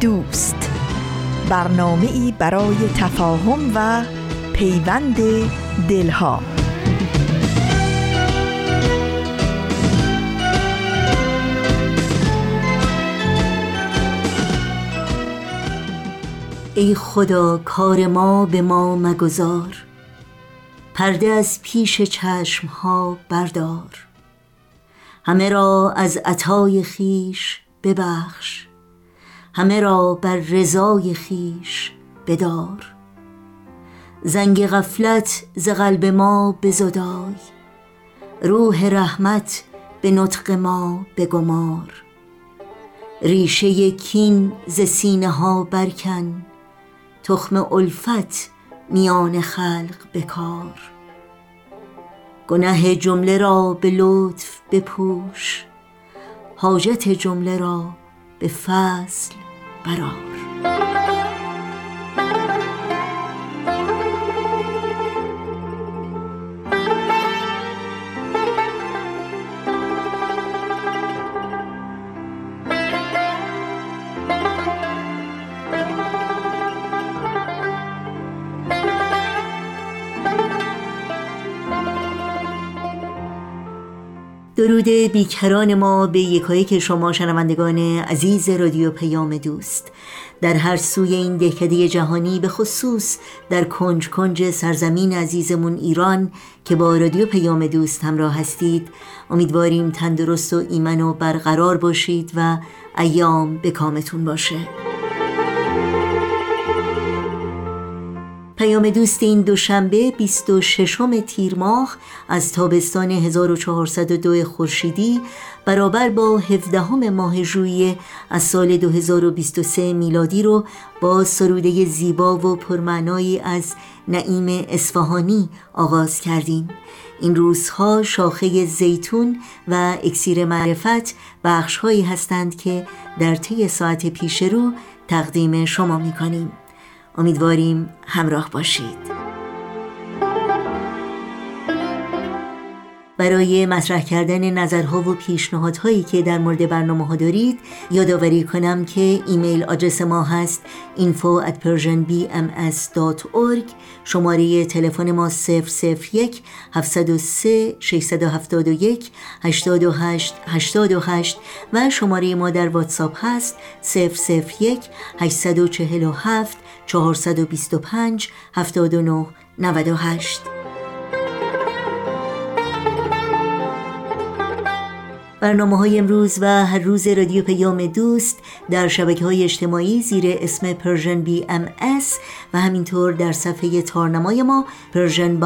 دوست. برنامه ای برای تفاهم و پیوند دلها. ای خدا کار ما به ما مگذار. پرده از پیش چشم ها بردار. همه را از عطای خیش ببخش. همه را بر رضای خیش بدار. زنگ غفلت ز قلب ما بزدای. روح رحمت به نطق ما بگمار. ریشه کین ز سینه ها برکن. تخم الفت میان خلق بکار. گنه جمله را به لطف بپوش. حاجت جمله را به فصل برار درود بیکران ما به یکایی که شما شنوندگان عزیز رادیو پیام دوست. در هر سوی این دهکده جهانی به خصوص در کنج کنج سرزمین عزیزمون ایران که با رادیو پیام دوست همراه هستید امیدواریم تندرست و ایمن و برقرار باشید و ایام به کامتون باشه. پیام دوست این دوشنبه 26 تیر ماه از تابستان 1402 خورشیدی برابر با 17 ماه ژوئیه از سال 2023 میلادی رو با سروده زیبا و پرمعنایی از نعیم اصفهانی آغاز کردیم. این روزها شاخه زیتون و اکسیر معرفت بخش هایی هستند که در طی ساعت پیش رو تقدیم شما می کنیم امیدواریم همراه باشید. برای مطرح کردن نظرها و پیشنهادهایی که در مورد برنامه ها دارید یادآوری کنم که ایمیل آدرس ما هست info at persianbms.org شماره تلفن ما 001 703 671 828 828 و شماره ما در واتساپ هست 001 847 425 79 98 برنامه های امروز و هر روز رادیو پیام دوست در شبکه های اجتماعی زیر اسم Persian BMS و همینطور در صفحه تارنمای ما Persian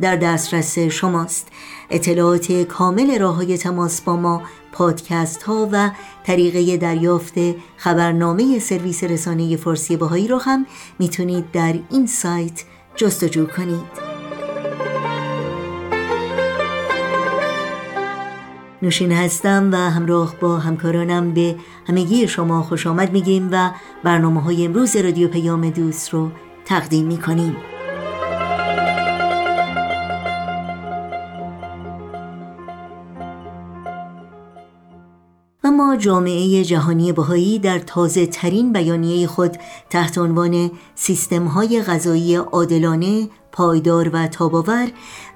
در دسترس شماست. اطلاعات کامل راه های تماس با ما پادکست ها و طریقه دریافت خبرنامه سرویس رسانه فارسی باهایی رو هم می‌تونید در این سایت جستجو کنید. نوشین هستم و همراه با همکارانم به همگی شما خوش آمد میگیم و برنامه های امروز رادیو پیام دوست رو تقدیم می‌کنیم. اما جامعه جهانی بهایی در تازه ترین بیانیه خود تحت عنوان سیستم های غذایی عادلانه پایدار و تاباور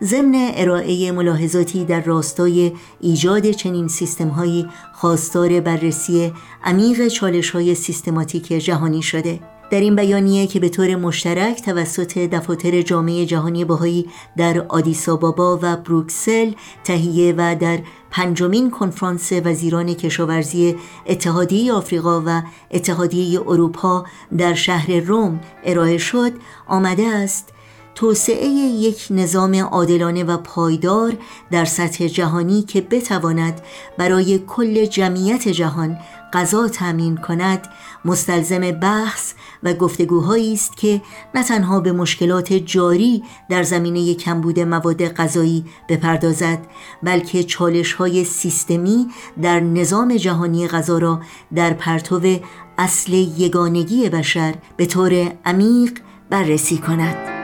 ضمن ارائه ملاحظاتی در راستای ایجاد چنین سیستم هایی خواستار بررسی عمیق چالش های سیستماتیک جهانی شده. در این بیانیه که به طور مشترک توسط دفاتر جامعه جهانی باهایی در آدیسابابا و بروکسل تهیه و در پنجمین کنفرانس وزیران کشاورزی اتحادیه آفریقا و اتحادیه اروپا در شهر روم ارائه شد آمده است توسعه یک نظام عادلانه و پایدار در سطح جهانی که بتواند برای کل جمعیت جهان غذا تأمین کند مستلزم بحث و گفتگوهایی است که نه تنها به مشکلات جاری در زمینه کمبود مواد غذایی بپردازد بلکه چالش های سیستمی در نظام جهانی غذا را در پرتو اصل یگانگی بشر به طور عمیق بررسی کند.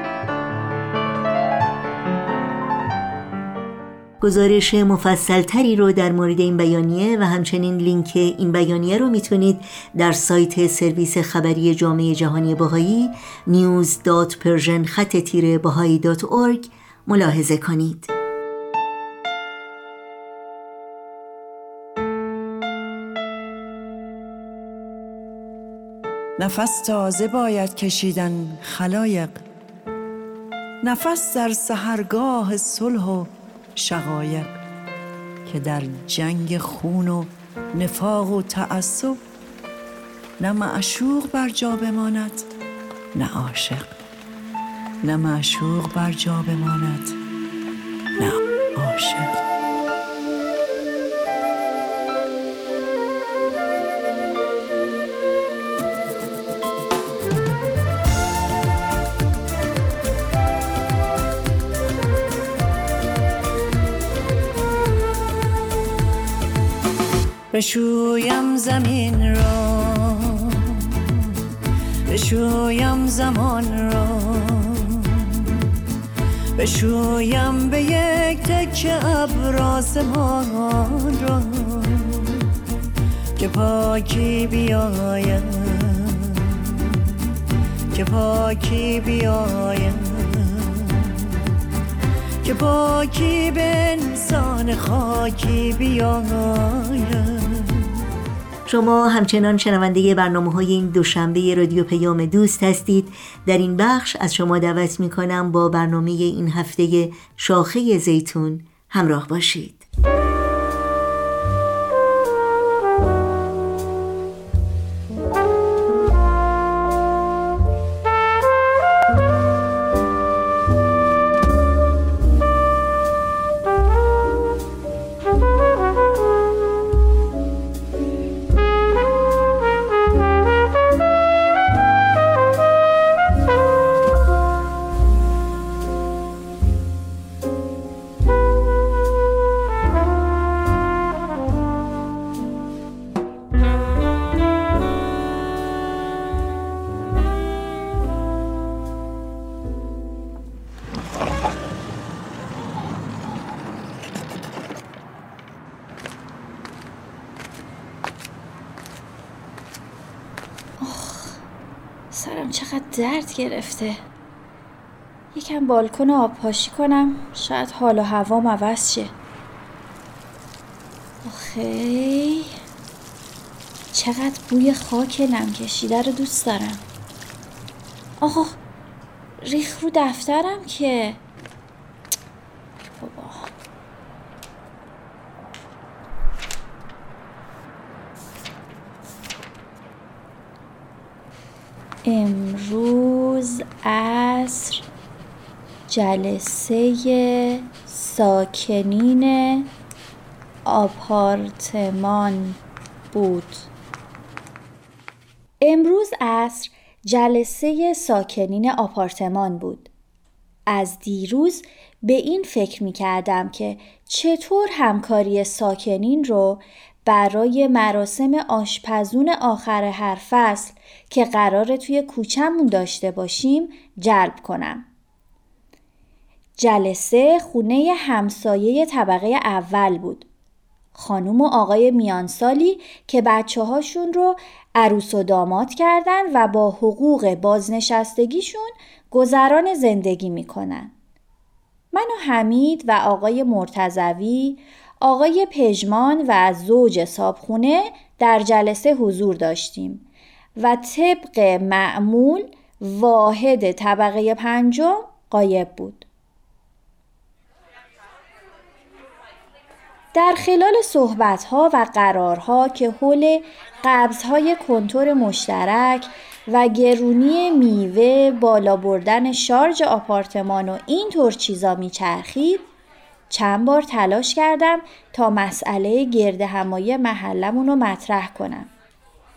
گزارش مفصل تری رو در مورد این بیانیه و همچنین لینک این بیانیه رو می‌تونید در سایت سرویس خبری جامعه جهانی باهایی news.persian خط تیره باهایی ملاحظه کنید. نفس تازه باید کشیدن خلایق. نفس در سهرگاه صلح و شقایق که در جنگ خون و نفاق و تعصب نه معشوق بر جا بماند نه عاشق. نه معشوق بر جا بماند نه عاشق. بشویم زمین را. بشویم زمان را. بشویم به یک تک ابراسمان را. که پاکی بیایم. که پاکی بیایم. که پاکی به انسان خاکی بیایم. شما همچنان شنونده برنامه های این دوشنبه رادیو پیام دوست هستید. در این بخش از شما دعوت می کنم با برنامه این هفته شاخه زیتون همراه باشید. گرفته. یکم بالکن آب پاشی کنم شاید حال و هوام عوض شه. آخه چقدر بوی خاک نم کشیده رو دوست دارم. آخه ریخ رو دفترم که. امروز عصر جلسه ساکنین آپارتمان بود. امروز عصر جلسه ساکنین آپارتمان بود. از دیروز به این فکر می کردم که چطور همکاری ساکنین رو برای مراسم آشپزون آخر هر فصل که قرار توی کوچمون داشته باشیم جلب کنم. جلسه خونه همسایه طبقه اول بود. خانوم و آقای میانسالی که بچه هاشون رو عروس و داماد کردن و با حقوق بازنشستگیشون گذران زندگی می‌کنن. من و حمید و آقای مرتزوی آقای پژمان و زوج صابخونه در جلسه حضور داشتیم و طبق معمول واحد طبقه پنجم قایب بود. در خلال صحبتها و قرارها که حول قبضهای کنتور مشترک و گرونی میوه بالا بردن شارژ آپارتمان و اینطور چیزا میچرخید چند بار تلاش کردم تا مسئله گرد همایی محلمون رو مطرح کنم.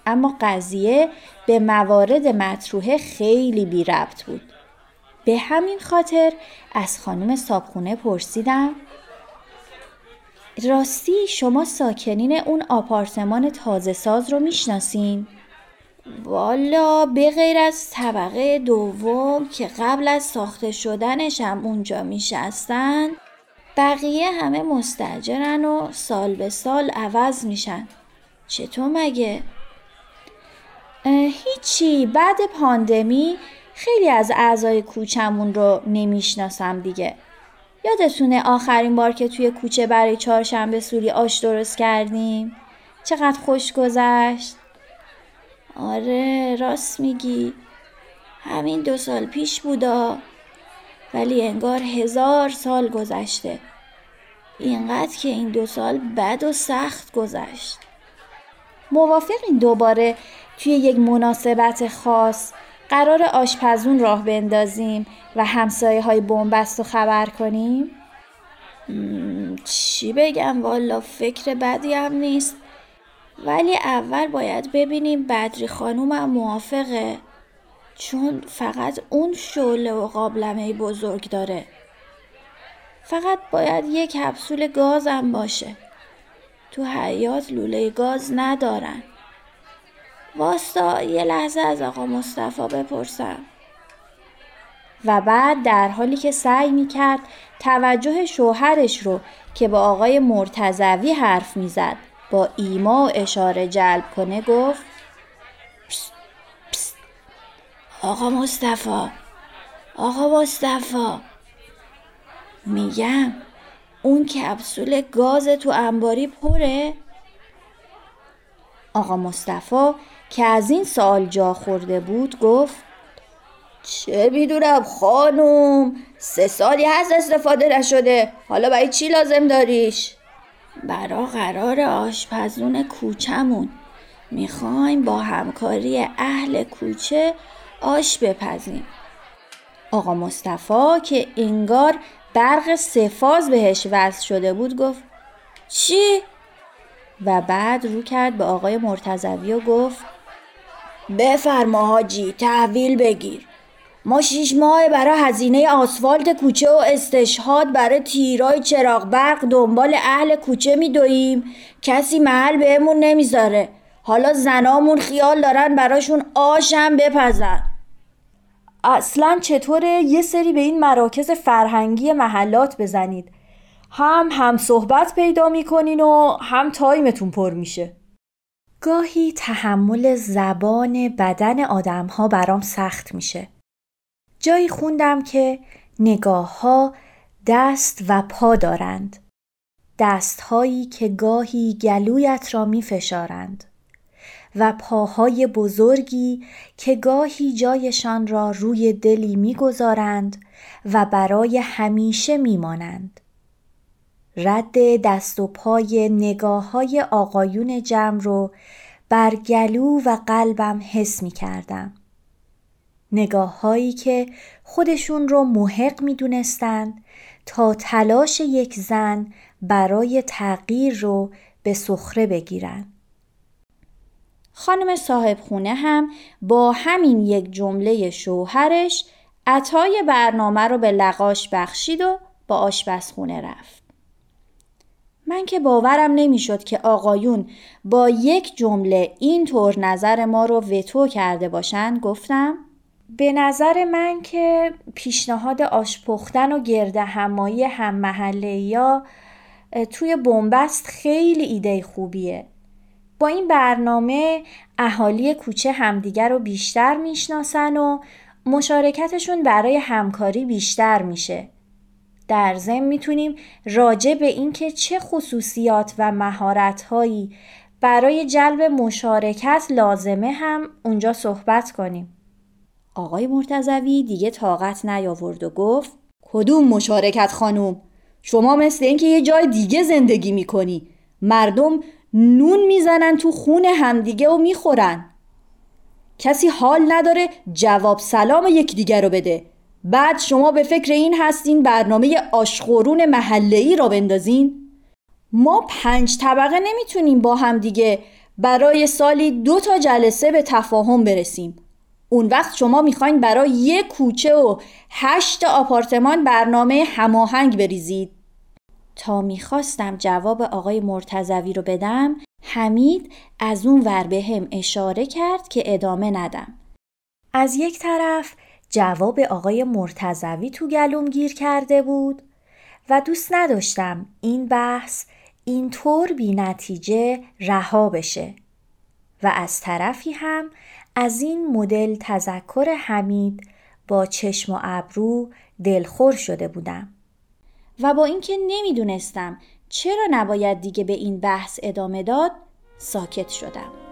اما قضیه به موارد مطروحه خیلی بی ربط بود. به همین خاطر از خانم صابخونه پرسیدم راستی شما ساکنین اون آپارتمان تازه ساز رو می‌شناسین؟ والا به غیر از طبقه دوم که قبل از ساخته شدنش هم اونجا میشستن؟ بقیه همه مستجرن و سال به سال عوض میشن چطور مگه؟ هیچی بعد پاندمی خیلی از اعضای کوچمون رو نمی‌شناسم دیگه یادتونه آخرین بار که توی کوچه برای چهارشنبه سوری آش درست کردیم؟ چقدر خوش گذشت؟ آره راست میگی همین دو سال پیش بودا ولی انگار هزار سال گذشته. اینقدر که این دو سال بد و سخت گذشت. موافقین دوباره توی یک مناسبت خاص قرار آشپزون راه بندازیم و همسایه های بومبست رو خبر کنیم؟ چی بگم؟ والا فکر بدی هم نیست. ولی اول باید ببینیم بدری خانومم موافقه. چون فقط اون شعله و قابلمه بزرگ داره. فقط باید یک کپسول گازم باشه. تو حیات لوله گاز ندارن. واستا یه لحظه از آقا مصطفی بپرسم. و بعد در حالی که سعی می کرد توجه شوهرش رو که با آقای مرتزوی حرف می‌زد با ایما و اشاره جلب کنه گفت آقا مصطفی. آقا مصطفی. میگم اون کپسول گاز تو انباری پره. آقا مصطفی که از این سوال جا خورده بود گفت چه می‌دونم خانوم سه سالی هست استفاده نشده. حالا برای چی لازم داریش؟ برا قرار آشپزون کوچمون می‌خوایم با همکاری اهل کوچه آش بپزیم. آقا مصطفی که انگار برق سفاز بهش وصل شده بود گفت چی؟ و بعد رو کرد به آقای مرتزوی و گفت بفرما حاجی تحویل بگیر. ما شیش ماه برای هزینه آسفالت کوچه و استشهاد برای تیرای چراغ برق دنبال اهل کوچه میدویم کسی محل بهمون نمی‌ذاره. حالا زنامون خیال دارن براشون آشم بپزن. اصلا چطوره یه سری به این مراکز فرهنگی محلات بزنید. هم هم صحبت پیدا می‌کنین و هم تایمتون پر میشه. گاهی تحمل زبان بدن آدم ها برام سخت میشه. جایی خوندم که نگاه ها دست و پا دارند. دست هایی که گاهی گلویت را می فشارند و پاهای بزرگی که گاهی جایشان را روی دلی می‌گذارند و برای همیشه میمانند. رد دست و پای نگاه های آقایون جمع رو بر گلو و قلبم حس می کردم. نگاه هایی که خودشون رو محق می دونستند تا تلاش یک زن برای تغییر رو به سخره بگیرند. خانم صاحب خونه هم با همین یک جمله شوهرش عطای برنامه رو به لقاش بخشید و با آشپزخونه رفت. من که باورم نمی‌شد که آقایون با یک جمله اینطور نظر ما رو وتو کرده باشند گفتم به نظر من که پیشنهاد آش پختن و گرده همایی هم محله یا توی بنبست خیلی ایده خوبیه با این برنامه اهالی کوچه همدیگر رو بیشتر می‌شناسن و مشارکتشون برای همکاری بیشتر میشه. در ضمن می‌تونیم راجع به اینکه چه خصوصیات و مهارت‌هایی برای جلب مشارکت لازمه هم اونجا صحبت کنیم. آقای مرتزوی دیگه طاقت نیاورد و گفت کدوم مشارکت خانوم؟ شما مثل اینکه یه جای دیگه زندگی می‌کنی. مردم نون می‌زنن تو خون همدیگه و می‌خورن. کسی حال نداره جواب سلام یکدیگر رو بده. بعد شما به فکر این هستین برنامه آشخورون محله ای را بندازین؟ ما پنج طبقه نمی‌تونیم با هم دیگه برای سالی دو تا جلسه به تفاهم برسیم. اون وقت شما می‌خواین برای یک کوچه و هشت آپارتمان برنامه هماهنگ بریزید. تا می‌خواستم جواب آقای مرتزوی رو بدم حمید از اون ور به هم اشاره کرد که ادامه ندم. از یک طرف جواب آقای مرتزوی تو گلوم گیر کرده بود و دوست نداشتم این بحث اینطور بی نتیجه رها بشه و از طرفی هم از این مدل تذکر حمید با چشم و ابرو دلخور شده بودم. و با اینکه نمی‌دونستم چرا نباید دیگه به این بحث ادامه داد ساکت شدم.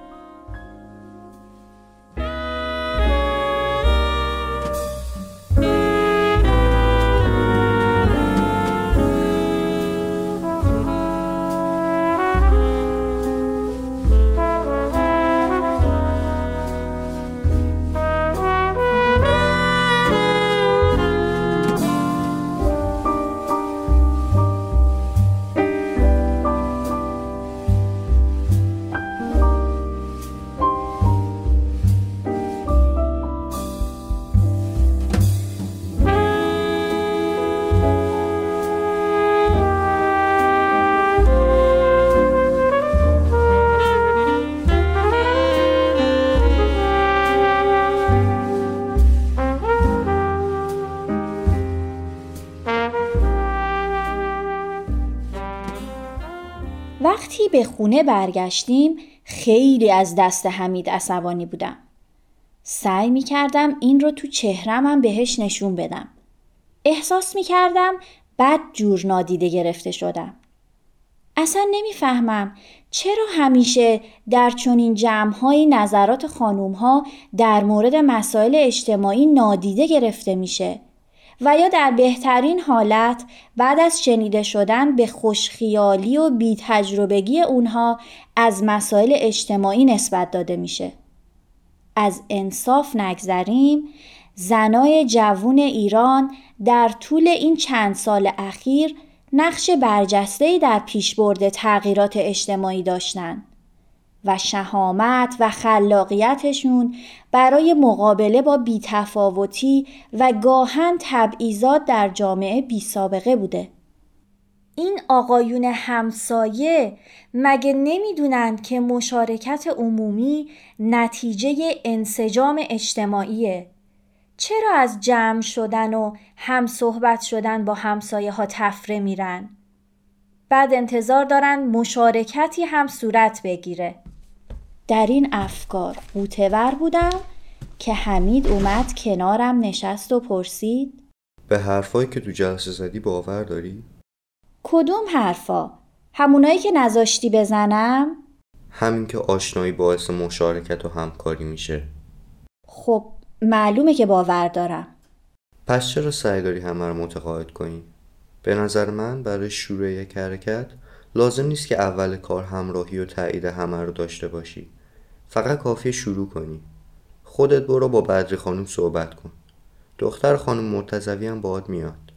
به خونه برگشتیم خیلی از دست حمید عصبانی بودم. سعی می کردم این رو تو چهرمم بهش نشون بدم. احساس می کردم بد جور نادیده گرفته شدم. اصلا نمی‌فهمم چرا همیشه در چنین جمعهایی نظرات خانوم ها در مورد مسائل اجتماعی نادیده گرفته میشه و یا در بهترین حالت بعد از شنیده شدن به خوشخیالی و بی تجربگی اونها از مسائل اجتماعی نسبت داده میشه. از انصاف نگذریم زنای جوون ایران در طول این چند سال اخیر نقش برجسته‌ای در پیشبرد تغییرات اجتماعی داشتند. و شهامت و خلاقیتشون برای مقابله با بیتفاوتی و گاهن تبعیضات در جامعه بی سابقه بوده. این آقایون همسایه مگه نمی‌دونند که مشارکت عمومی نتیجه انسجام اجتماعیه؟ چرا از جمع شدن و هم صحبت شدن با همسایه ها تفره میرن؟ بعد انتظار دارن مشارکتی هم صورت بگیره. در این افکار قوتور بودم که حمید اومد کنارم نشست و پرسید به حرفایی که تو جلسه زدی باور داری؟ کدوم حرفا؟ همونایی که نذاشتی بزنم؟ همین که آشنایی باعث مشارکت و همکاری میشه خب معلومه که باور دارم پس چرا سعی داری همه رو متقاعد کنی؟ به نظر من برای شروع یک حرکت لازم نیست که اول کار همراهی و تایید همه رو داشته باشی فقط کافیه شروع کنی. خودت برو با بدری خانم صحبت کن. دختر خانم مرتزوی هم باهات میاد.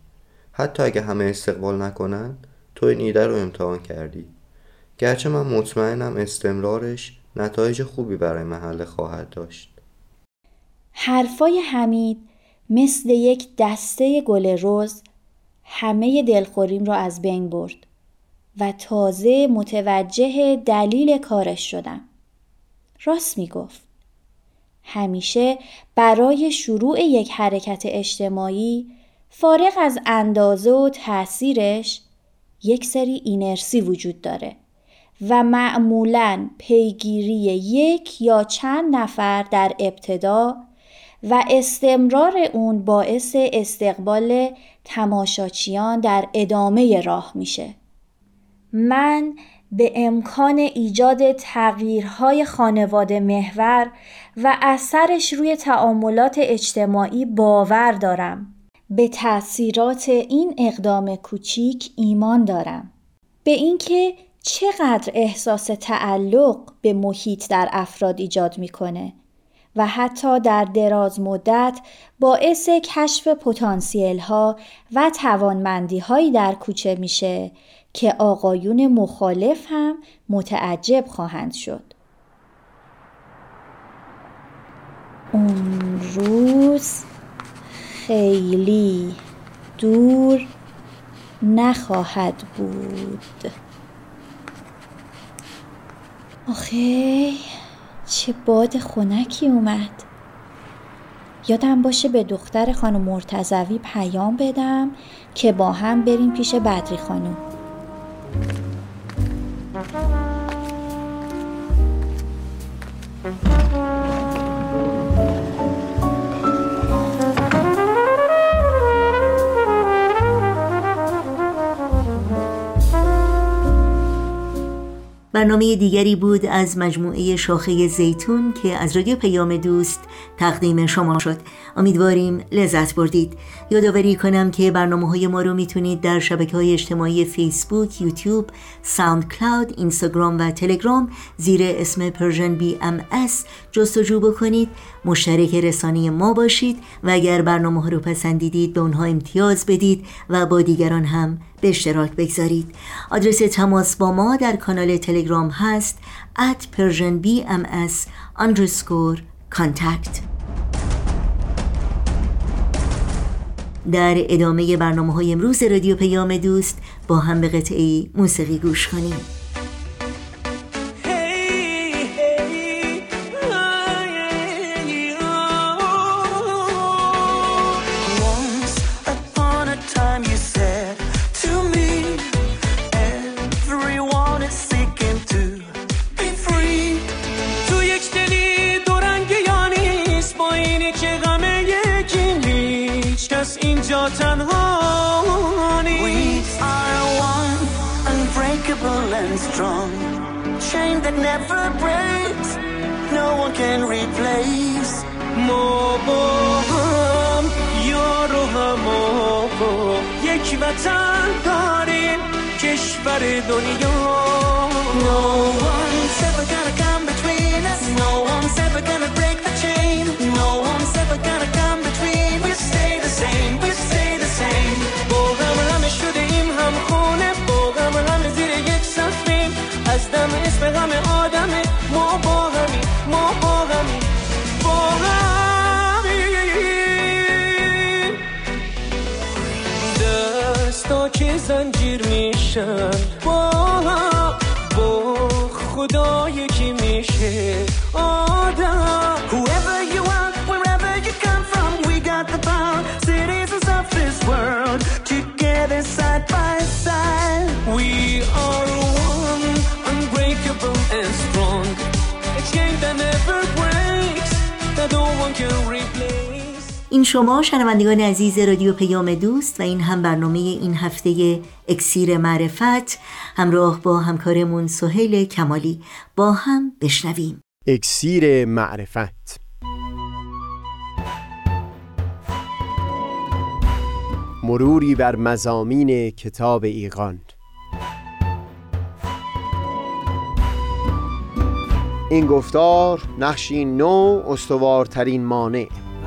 حتی اگه همه استقبال نکنن تو این ایده رو امتحان کردی. گرچه من مطمئنم استمرارش نتایج خوبی برای محله خواهد داشت. حرفای حمید مثل یک دسته گل رز همه دلخوریم را از بین برد و تازه متوجه دلیل کارش شدم. راست می گفت. همیشه برای شروع یک حرکت اجتماعی فارغ از اندازه و تاثیرش یک سری اینرسی وجود داره و معمولا پیگیری یک یا چند نفر در ابتدا و استمرار اون باعث استقبال تماشاچیان در ادامه راه میشه. من به امکان ایجاد تغییرهای خانواده محور و اثرش روی تعاملات اجتماعی باور دارم. به تاثیرات این اقدام کوچیک ایمان دارم. به اینکه چقدر احساس تعلق به محیط در افراد ایجاد می‌کنه و حتی در دراز مدت باعث کشف پتانسیل ها و توانمندی هایی در کوچه میشه که آقایون مخالف هم متعجب خواهند شد. اون روز خیلی دور نخواهد بود. آخه چه باد خونکی اومد. یادم باشه به دختر خانم مرتزوی پیام بدم که با هم بریم پیش بدری خانم. Mm-hmm. برنامه دیگری بود از مجموعه شاخه زیتون که از رادیو پیام دوست تقدیم شما شد. امیدواریم لذت بردید. یادآوری کنم که برنامه های ما رو می‌تونید در شبکه های اجتماعی فیسبوک، یوتیوب، SoundCloud، اینستاگرام و تلگرام زیر اسم Persian BMS جستجو بکنید. مشترک رسانه ما باشید و اگر برنامه ها رو پسندیدید به اونها امتیاز بدید و با دیگران هم به اشتراک بگذارید. آدرس تماس با ما در کانال تلگرام هست at persianbms underscore contact. در ادامه برنامه های امروز رادیو پیام دوست با هم به قطعی موسیقی گوش کنیم. وطن داریم کشور دنیا No one's ever gonna come between us No one's ever gonna break the chain No one's ever gonna come between We stay the same, we stay the same با هم همه شده ایم هم خونه با هم همه زیر یک سفیم از دم اسم همه آدمه ما با زنجیر میشن با با خدا یکی میشه؟ این شما شنوندگان عزیز رادیو پیام دوست و این هم برنامه این هفته اکسیر معرفت همراه با همکارمون سهیل کمالی. با هم بشنویم. اکسیر معرفت. مروری بر مزامین کتاب ایقان این گفتار نقشی نو استوارترین مانع.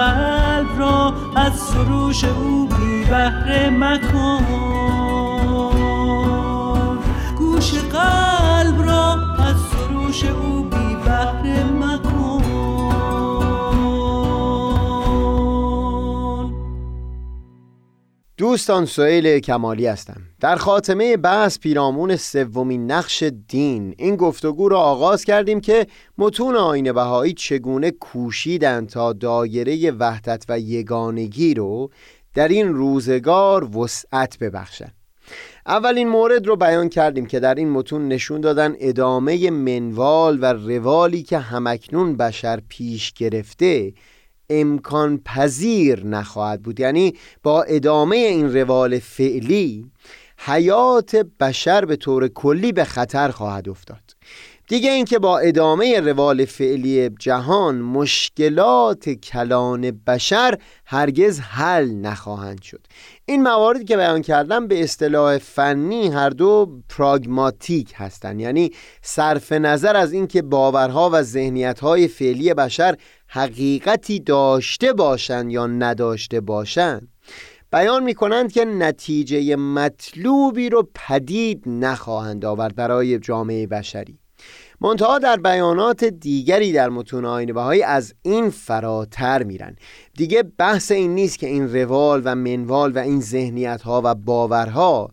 قلب را از سروش او بی بهره مکن. گوش قلب را از سروش او دوستان سئیل کمالی هستم. در خاتمه بحث پیرامون سومین نقش دین. این گفتگو را آغاز کردیم که متون آین بهایی چگونه کوشیدند تا دایره وحدت و یگانگی رو در این روزگار وسعت ببخشند. اولین مورد رو بیان کردیم که در این متون نشون دادن ادامه منوال و روالی که همکنون بشر پیش گرفته امکان پذیر نخواهد بود. یعنی با ادامه این روال فعلی حیات بشر به طور کلی به خطر خواهد افتاد. دیگه اینکه با ادامه روال فعلی جهان مشکلات کلان بشر هرگز حل نخواهند شد. این مواردی که بیان کردم به اصطلاح فنی هر دو پراگماتیک هستند. یعنی صرف نظر از اینکه باورها و ذهنیت‌های فعلی بشر حقیقتی داشته باشند یا نداشته باشند بیان می کنند که نتیجه مطلوبی رو پدید نخواهند آورد برای جامعه بشری. منتها در بیانات دیگری در متون آین بهایی از این فراتر میرن. دیگه بحث این نیست که این روال و منوال و این ذهنیت ها و باورها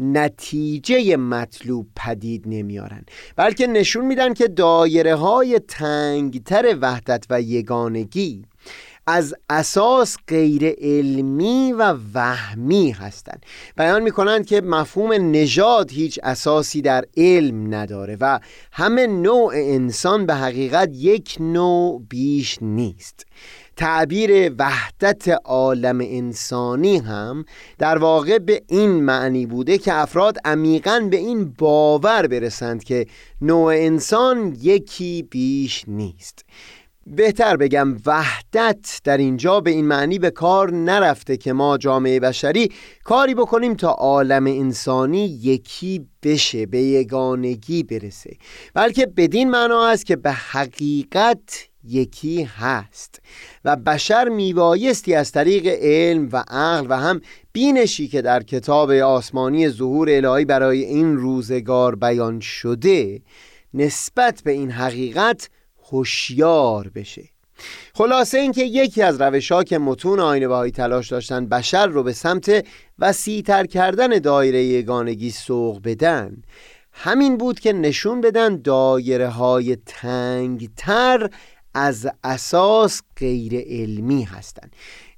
نتیجه مطلوب پدید نمیارن. بلکه نشون میدن که دایره های تنگتر وحدت و یگانگی از اساس غیر علمی و وهمی هستند بیان می کنند که مفهوم نژاد هیچ اساسی در علم نداره و همه نوع انسان به حقیقت یک نوع بیش نیست. تعبیر وحدت عالم انسانی هم در واقع به این معنی بوده که افراد عمیقا به این باور برسند که نوع انسان یکی بیش نیست. بهتر بگم وحدت در اینجا به این معنی به کار نرفته که ما جامعه بشری کاری بکنیم تا عالم انسانی یکی بشه به یگانگی برسه. بلکه بدین معنا است که به حقیقت یکی هست. و بشر میبایستی از طریق علم و عقل و هم بینشی که در کتاب آسمانی ظهور الهی برای این روزگار بیان شده نسبت به این حقیقت هوشیار بشه. خلاصه اینکه یکی از روش ها که متون آینه بهایی تلاش داشتن بشر رو به سمت وسیعتر کردن دایره یگانگی سوق بدن. همین بود که نشون بدن دایره های تنگتر از اساس غیر علمی هستند.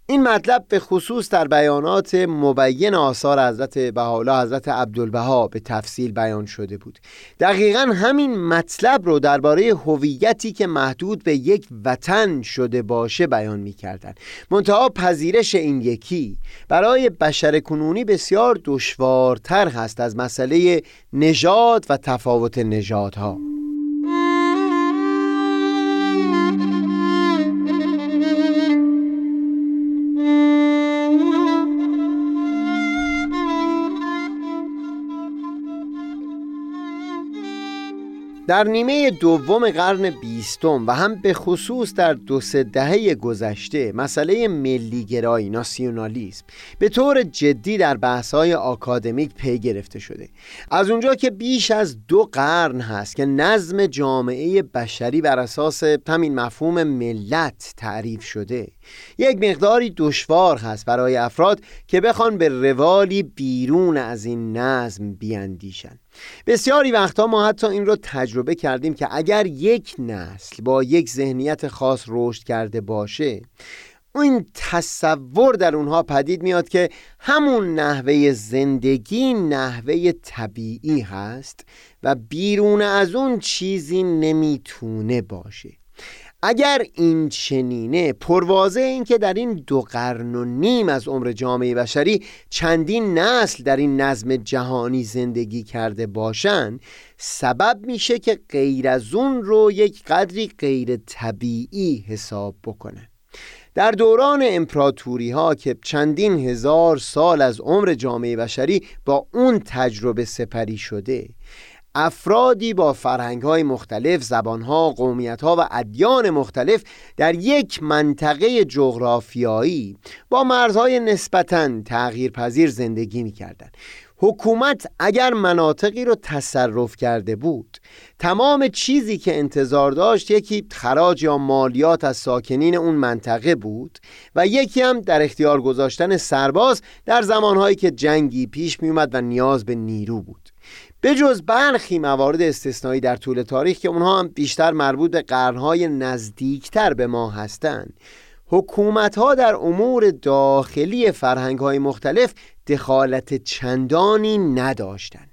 این مطلب به خصوص در بیانات مبین آثار حضرت بهاءالله حضرت عبدالبها به تفصیل بیان شده بود. دقیقا همین مطلب رو درباره هویتی که محدود به یک وطن شده باشه بیان می کردن منتها پذیرش این یکی برای بشر کنونی بسیار دشوارتر هست از مسئله نژاد و تفاوت نژادها. در نیمه دوم قرن بیستم و هم به خصوص در دو سه دهه گذشته مسئله ملیگرایی ناسیونالیسم به طور جدی در بحث‌های آکادمیک پی گرفته شده. از اونجا که بیش از دو قرن هست که نظم جامعه بشری بر اساس همین مفهوم ملت تعریف شده یک مقداری دشوار هست برای افراد که بخوان به روالی بیرون از این نظم بیاندیشن بسیاری وقتا ما حتی این رو تجربه کردیم که اگر یک نسل با یک ذهنیت خاص رشد کرده باشه این تصور در اونها پدید میاد که همون نحوه زندگی نحوه طبیعی هست و بیرون از اون چیزی نمی‌تونه باشه. اگر این چنینه پروازه این که در این دو قرن و نیم از عمر جامعه بشری چندین نسل در این نظم جهانی زندگی کرده باشند سبب میشه که غیر از اون رو یک قدری غیر طبیعی حساب بکنه. در دوران امپراتوری ها که چندین هزار سال از عمر جامعه بشری با اون تجربه سپری شده افرادی با فرهنگ های مختلف زبان ها قومیت ها و ادیان مختلف در یک منطقه جغرافیایی با مرزهای نسبتا تغییر پذیر زندگی می کردن. حکومت اگر مناطقی رو تصرف کرده بود تمام چیزی که انتظار داشت یکی خراج یا مالیات از ساکنین اون منطقه بود و یکی هم در اختیار گذاشتن سرباز در زمانهایی که جنگی پیش می اومد و نیاز به نیرو بود به جز برخی موارد استثنایی در طول تاریخ که اونها هم بیشتر مربوط به قرنهای نزدیکتر به ما هستند. حکومت ها در امور داخلی فرهنگ های مختلف دخالت چندانی نداشتند.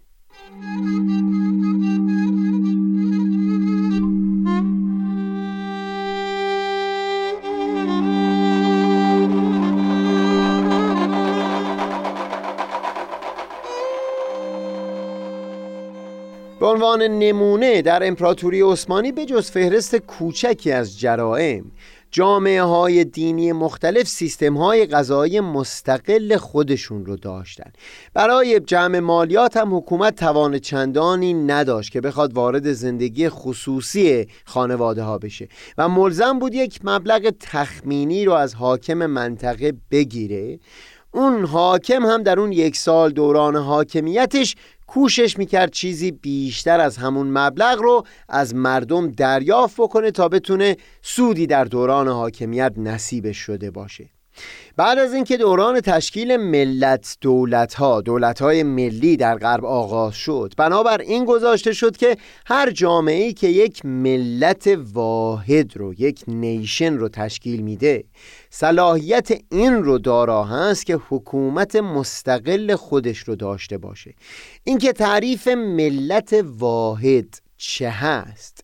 عنوان نمونه در امپراتوری عثمانی به جز فهرست کوچکی از جرائم. جامعه های دینی مختلف سیستم های غذایی مستقل خودشون رو داشتن. برای جمع مالیات هم حکومت توان چندانی نداشت که بخواد وارد زندگی خصوصی خانواده ها بشه و ملزم بود یک مبلغ تخمینی رو از حاکم منطقه بگیره. اون حاکم هم در اون یک سال دوران حاکمیتش کوشش می‌کرد چیزی بیشتر از همون مبلغ رو از مردم دریافت بکنه تا بتونه سودی در دوران حاکمیت نصیبش شده باشه. بعد از اینکه دوران تشکیل ملت دولت ها دولت های ملی در غرب آغاز شد بنابر این گذاشته شد که هر جامعه ای که یک ملت واحد رو یک نیشن رو تشکیل میده صلاحیت این رو دارا هست که حکومت مستقل خودش رو داشته باشه. اینکه تعریف ملت واحد چه هست.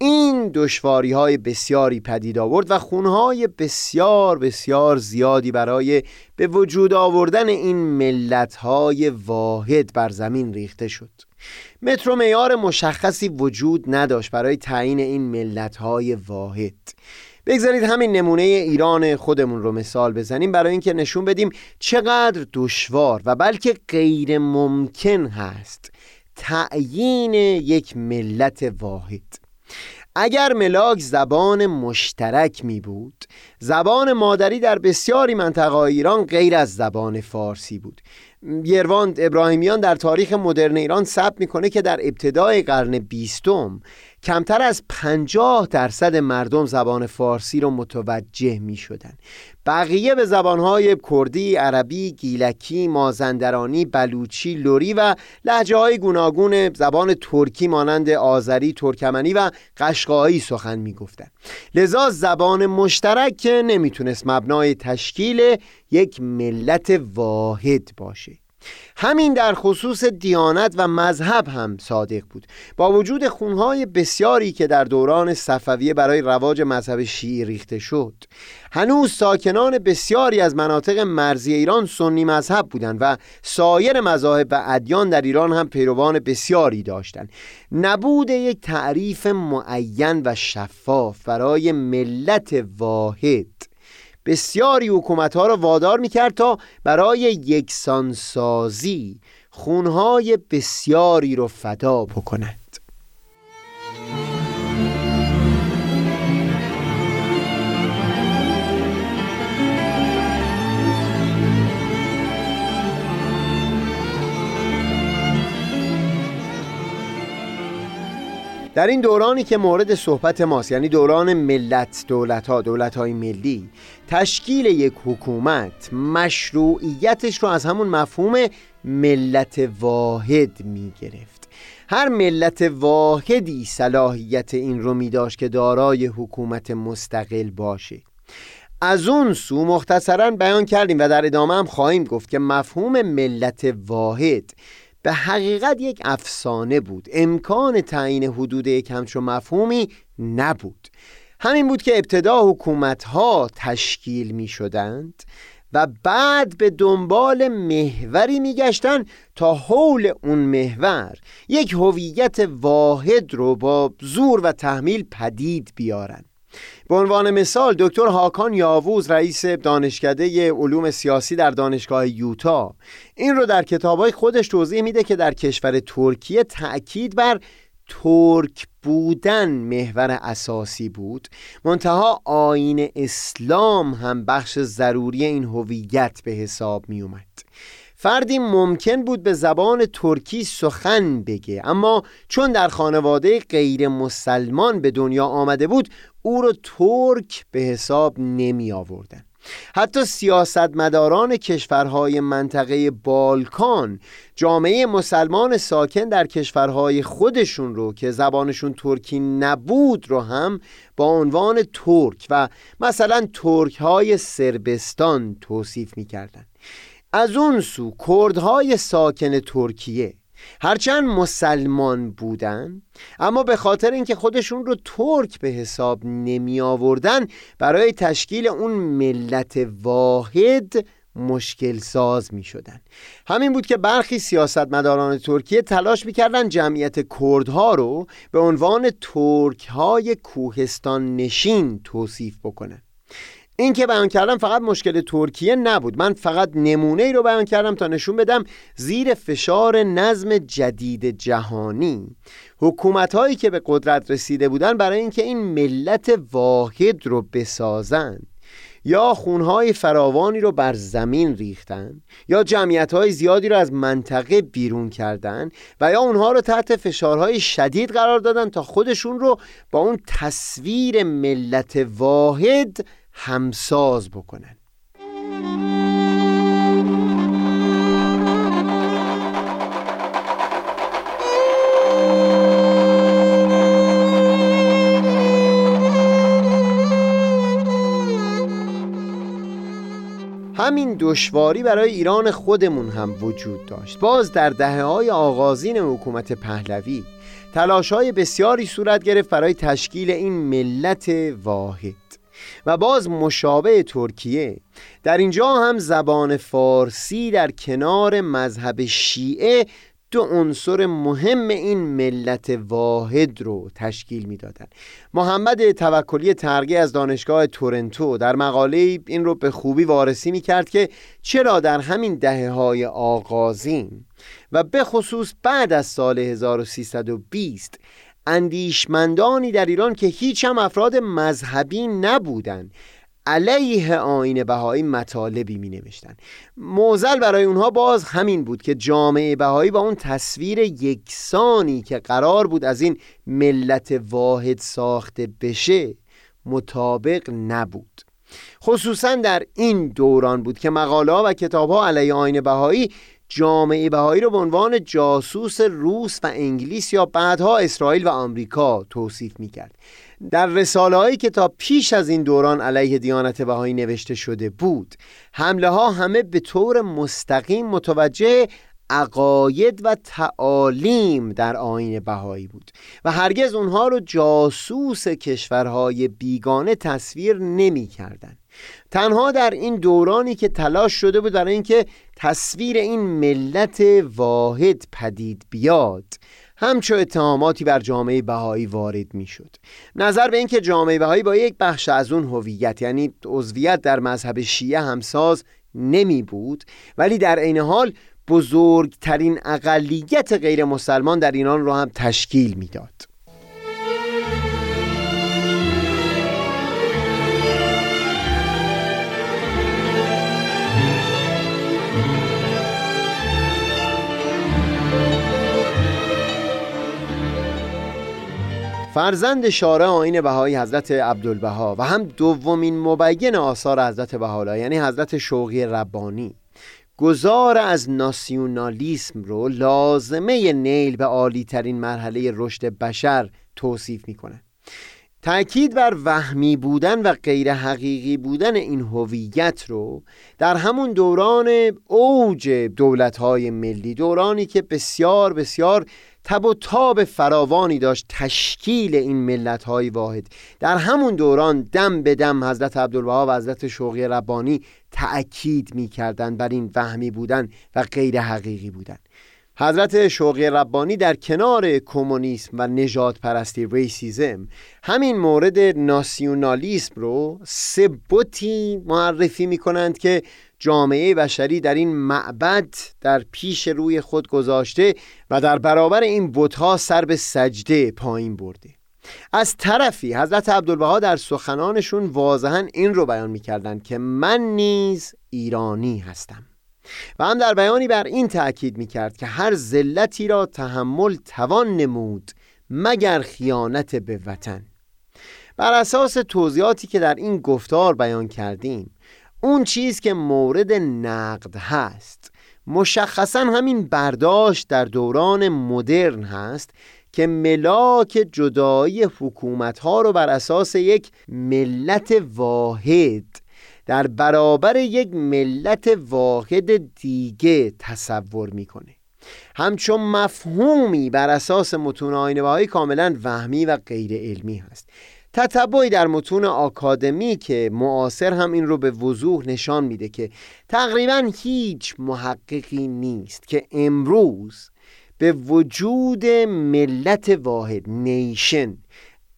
این دشواری های بسیاری پدید آورد و خونهای بسیار بسیار زیادی برای به وجود آوردن این ملت های واحد بر زمین ریخته شد. متر و معیار مشخصی وجود نداشت برای تعیین این ملت های واحد. بگذارید همین نمونه ایران خودمون رو مثال بزنیم برای اینکه نشون بدیم چقدر دشوار و بلکه غیر ممکن هست تعیین یک ملت واحد. اگر ملاک زبان مشترک می بود زبان مادری در بسیاری منطقه ایران غیر از زبان فارسی بود. یرواند ابراهیمیان در تاریخ مدرن ایران ثبت می‌کنه که در ابتدای قرن بیستم کمتر از پنجاه درصد مردم زبان فارسی رو متوجه می شدن بقیه به زبانهای کردی، عربی، گیلکی، مازندرانی، بلوچی، لوری و لحجه های گوناگون زبان ترکی مانند آذری، ترکمنی و قشقایی سخن می گفتن. لذا زبان مشترک که نمی‌تونست مبنای تشکیل یک ملت واحد باشه همین در خصوص دیانت و مذهب هم صادق بود. با وجود خونهای بسیاری که در دوران صفویه برای رواج مذهب شیعی ریخته شد. هنوز ساکنان بسیاری از مناطق مرزی ایران سنی مذهب بودند و سایر مذاهب و ادیان در ایران هم پیروان بسیاری داشتند. نبود یک تعریف معین و شفاف برای ملت واحد. بسیاری حکومت ها را وادار می‌کرد تا برای یکسانسازی خونهای بسیاری رو فدا بکنند. در این دورانی که مورد صحبت ماست یعنی دوران ملت دولت ها دولت های ملی تشکیل یک حکومت مشروعیتش رو از همون مفهوم ملت واحد می گرفت هر ملت واحدی صلاحیت این رو می داشت که دارای حکومت مستقل باشه. از اون سو مختصرا بیان کردیم و در ادامه هم خواهیم گفت که مفهوم ملت واحد به حقیقت یک افسانه بود. امکان تعیین حدود یک همچون مفهومی نبود. همین بود که ابتدا حکومت ها تشکیل می شدند و بعد به دنبال محوری میگشتن تا حول اون محور یک هویت واحد رو با زور و تحمیل پدید بیارن به عنوان مثال دکتر هاکان یاووز رئیس دانشکده علوم سیاسی در دانشگاه یوتا. این رو در کتابای خودش توضیح میده که در کشور ترکیه تأکید بر ترک بودن محور اساسی بود. منتها آین اسلام هم بخش ضروری این هویت به حساب می اومد فردی ممکن بود به زبان ترکی سخن بگه اما چون در خانواده غیر مسلمان به دنیا آمده بود او رو ترک به حساب نمی آوردن حتی سیاستمداران کشورهای منطقه بالکان جامعه مسلمان ساکن در کشورهای خودشون رو که زبانشون ترکی نبود رو هم با عنوان ترک و مثلا ترک های سربستان توصیف می کردن. از اون سو کردهای ساکن ترکیه هرچند مسلمان بودن اما به خاطر اینکه خودشون رو ترک به حساب نمی آوردن برای تشکیل اون ملت واحد مشکل ساز می شدن. همین بود که برخی سیاستمداران ترکیه تلاش می‌کردن جمعیت کردها رو به عنوان ترک های کوهستان نشین توصیف بکنن این که بیان کردم فقط مشکل ترکیه نبود. من فقط نمونه ای رو بیان کردم تا نشون بدم زیر فشار نظم جدید جهانی. حکومت هایی که به قدرت رسیده بودن برای اینکه این ملت واحد رو بسازن یا خونهای فراوانی رو بر زمین ریختن یا جمعیت های زیادی رو از منطقه بیرون کردن و یا اونها رو تحت فشارهای شدید قرار دادن تا خودشون رو با اون تصویر ملت واحد همساز بکنن. همین دشواری برای ایران خودمون هم وجود داشت. باز در دهه های آغازین حکومت پهلوی تلاش های بسیاری صورت گرفت برای تشکیل این ملت واحد. و باز مشابه ترکیه در اینجا هم زبان فارسی در کنار مذهب شیعه دو عنصر مهم این ملت واحد رو تشکیل می‌دادند. محمد توکلی ترگی از دانشگاه تورنتو در مقاله این رو به خوبی وارسی می کرد که چرا در همین دهه های آغازین و به خصوص بعد از سال 1320 اندیشمندانی در ایران که هیچ هم افراد مذهبی نبودند علیه آین بهایی مطالبی می نوشتن موزل برای اونها باز همین بود که جامعه بهایی با اون تصویر یکسانی که قرار بود از این ملت واحد ساخته بشه مطابق نبود. خصوصا در این دوران بود که مقاله و کتاب ها علیه آین بهایی جامعه بهایی رو به عنوان جاسوس روس و انگلیس یا بعدها اسرائیل و آمریکا توصیف می کرد در رساله هایی که تا پیش از این دوران علیه دیانت بهایی نوشته شده بود حمله ها همه به طور مستقیم متوجه عقاید و تعالیم در آین بهایی بود و هرگز اونها رو جاسوس کشورهای بیگانه تصویر نمی کردن. تنها در این دورانی که تلاش شده بود برای اینکه تصویر این ملت واحد پدید بیاد همچو اتهاماتی بر جامعه بهایی وارد می شد نظر به اینکه جامعه بهایی با یک بخش از اون هویت یعنی عضویت در مذهب شیعه همساز نمی بود ولی در عین حال بزرگترین اقلیت غیر مسلمان در ایران رو هم تشکیل می‌داد. فرزند شارع آین بهایی حضرت عبدالبها و هم دومین مبین آثار حضرت بهاءالله یعنی حضرت شوقی ربانی. گذار از ناسیونالیسم رو لازمه نیل به عالی ترین مرحله رشد بشر توصیف می‌کنه. تأکید بر وهمی بودن و غیر حقیقی بودن این هویت رو در همون دوران اوج دولت‌های ملی دورانی که بسیار بسیار تب و تاب فراوانی داشت تشکیل این ملت های واحد. در همون دوران دم به دم حضرت عبدالبها و حضرت شوقی ربانی تأکید می کردن بر این وهمی بودن و غیر حقیقی بودن. حضرت شوقی ربانی در کنار کمونیسم و نجات پرستی ریسیزم همین مورد ناسیونالیسم رو سه بوتی معرفی می کنند که جامعه بشری در این معبد در پیش روی خود گذاشته و در برابر این بتها سر به سجده پایین برده. از طرفی حضرت عبدالبها در سخنانشون واضحا این رو بیان می‌کردند که من نیز ایرانی هستم. و هم در بیانی بر این تأکید می‌کرد که هر ذلتی را تحمل توان نمود مگر خیانت به وطن. بر اساس توضیحاتی که در این گفتار بیان کردیم اون چیز که مورد نقد هست. مشخصا همین برداشت در دوران مدرن هست که ملاک جدایی حکومت ها رو بر اساس یک ملت واحد در برابر یک ملت واحد دیگه تصور می‌کنه. همچون مفهومی بر اساس متون آینه کاملا وهمی و غیر علمی هست. تتبعی در متون آکادمی که معاصر هم این رو به وضوح نشان میده که تقریبا هیچ محققی نیست که امروز به وجود ملت واحد نیشن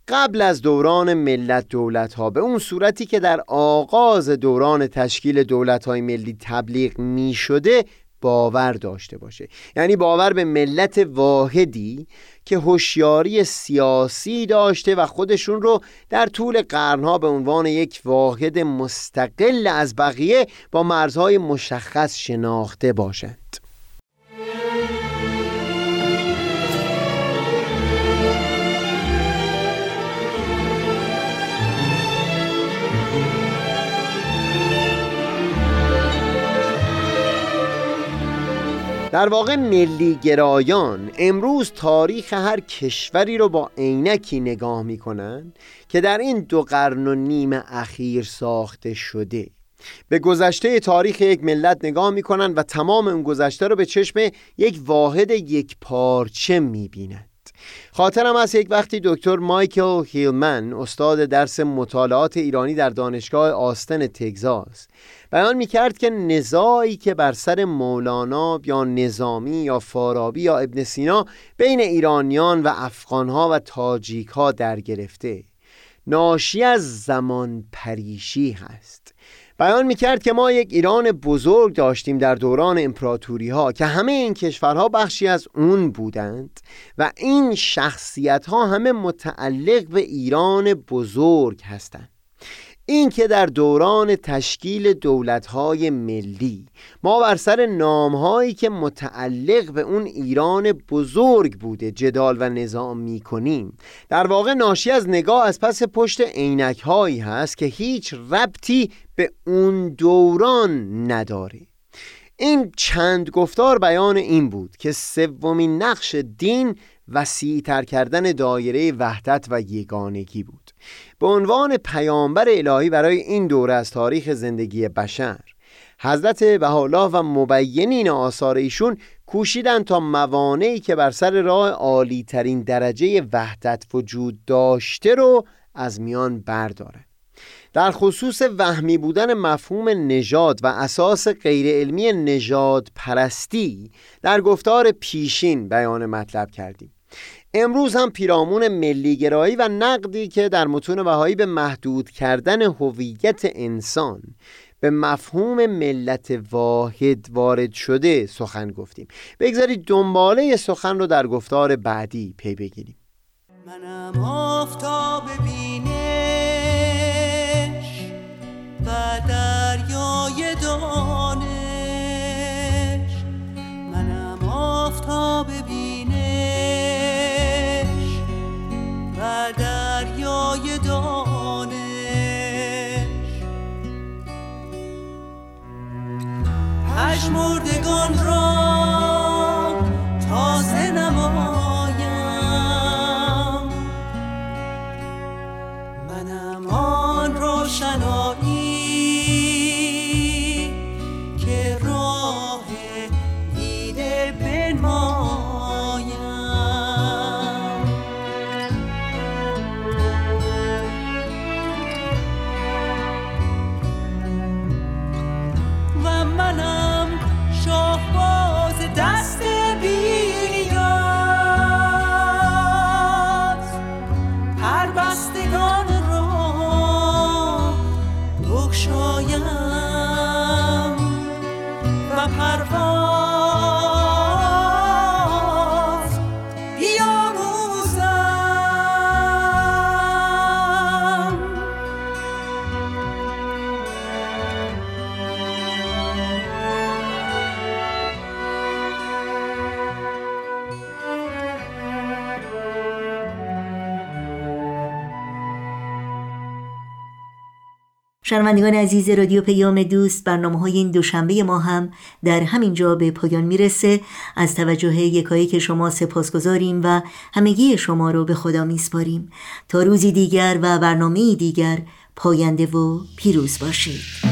قبل از دوران ملت دولت ها به اون صورتی که در آغاز دوران تشکیل دولت های ملی تبلیغ می شده باور داشته باشه. یعنی باور به ملت واحدی که هوشیاری سیاسی داشته و خودشون رو در طول قرنها به عنوان یک واحد مستقل از بقیه با مرزهای مشخص شناخته باشند. در واقع ملی گرایان امروز تاریخ هر کشوری رو با عینکی نگاه می‌کنن که در این دو قرن و نیم اخیر ساخته شده. به گذشته تاریخ یک ملت نگاه می‌کنن و تمام اون گذشته رو به چشم یک واحد یک پارچه می‌بینن. خاطرم از یک وقتی دکتر مایکل هیلمن استاد درس مطالعات ایرانی در دانشگاه آستن تگزاس بیان می‌کرد که نزاعی که بر سر مولانا یا نظامی یا فارابی یا ابن سینا بین ایرانیان و افغانها و تاجیک در گرفته ناشی از زمان پریشی هست. بیان می‌کرد که ما یک ایران بزرگ داشتیم در دوران امپراتوری ها که همه این کشورها بخشی از اون بودند و این شخصیت ها همه متعلق به ایران بزرگ هستند. این که در دوران تشکیل دولتهای ملی ما بر سر نامهایی که متعلق به اون ایران بزرگ بوده جدال و نظام می کنیم در واقع ناشی از نگاه از پس پشت عینک هایی هست که هیچ ربطی به اون دوران نداره. این چند گفتار بیان این بود که سومین نقش دین وسیعتر کردن دایره وحدت و یگانگی بود. به عنوان پیامبر الهی برای این دوره از تاریخ زندگی بشر. حضرت بهاءالله و مبینین آثار ایشون کوشیدن تا موانعی که بر سر راه عالی ترین درجه وحدت وجود داشته رو از میان برداره در خصوص وهمی بودن مفهوم نژاد و اساس غیر علمی نژاد پرستی در گفتار پیشین بیان مطلب کردیم. امروز هم پیرامون ملیگرایی و نقدی که در متون بهایی به محدود کردن هویت انسان به مفهوم ملت واحد وارد شده سخن گفتیم. بگذارید دنباله سخن رو در گفتار بعدی پی بگیریم. منم آفتاب بینش و دریای دانش. منم آفتاب پشمردگان را شنوندگان عزیز رادیو پیام دوست برنامه های این دوشنبه ما هم در همین جا به پایان می‌رسه. از توجه یکایی که شما سپاسگزاریم و همگی شما رو به خدا میسپاریم. تا روزی دیگر و برنامه دیگر پاینده و پیروز باشید.